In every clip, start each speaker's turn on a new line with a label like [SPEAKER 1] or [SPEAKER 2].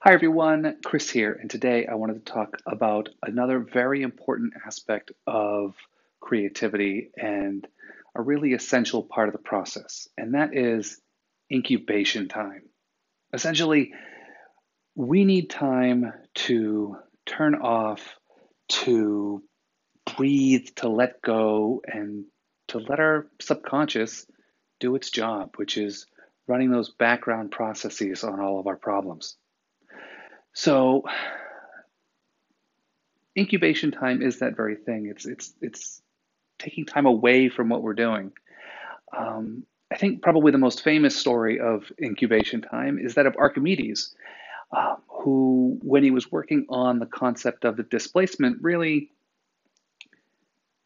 [SPEAKER 1] Hi, everyone. Chris here, and today I wanted to talk about another very important aspect of creativity and a really essential part of the process, and that is incubation time. Essentially, we need time to turn off, to breathe, to let go, and to let our subconscious do its job, which is running those background processes on all of our problems. So incubation time is that very thing. It's it's it's taking time away from what we're doing. Um, I think probably the most famous story of incubation time is that of Archimedes, um, who, when he was working on the concept of the displacement, really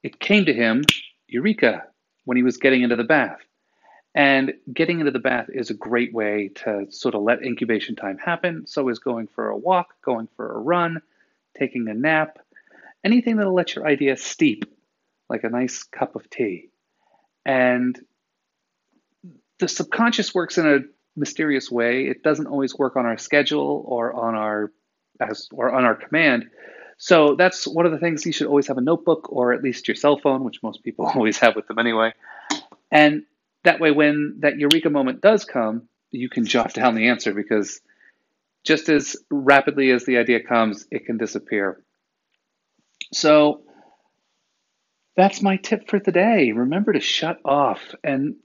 [SPEAKER 1] it came to him, eureka, when he was getting into the bath. And getting into the bath is a great way to sort of let incubation time happen. So is going for a walk, going for a run, taking a nap, anything that'll let your idea steep, like a nice cup of tea. And the subconscious works in a mysterious way. It doesn't always work on our schedule or on our as or on our command. So that's one of the things you should always have a notebook or at least your cell phone, which most people always have with them anyway. And that way, when that eureka moment does come, you can jot down the answer because just as rapidly as the idea comes, it can disappear. So that's my tip for today. Remember to shut off and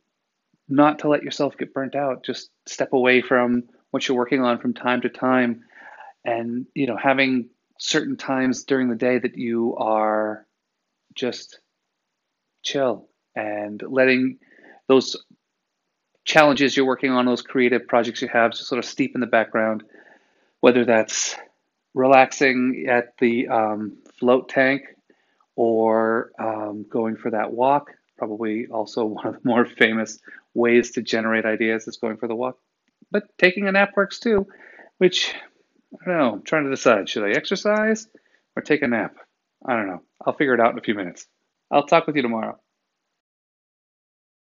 [SPEAKER 1] not to let yourself get burnt out. Just step away from what you're working on from time to time and you know having certain times during the day that you are just chill and letting those challenges you're working on, those creative projects you have, just sort of steep in the background, whether that's relaxing at the um, float tank or um, going for that walk. Probably also one of the more famous ways to generate ideas is going for the walk. But taking a nap works too, which I don't know. I'm trying to decide should I exercise or take a nap? I don't know. I'll figure it out in a few minutes. I'll talk with you tomorrow.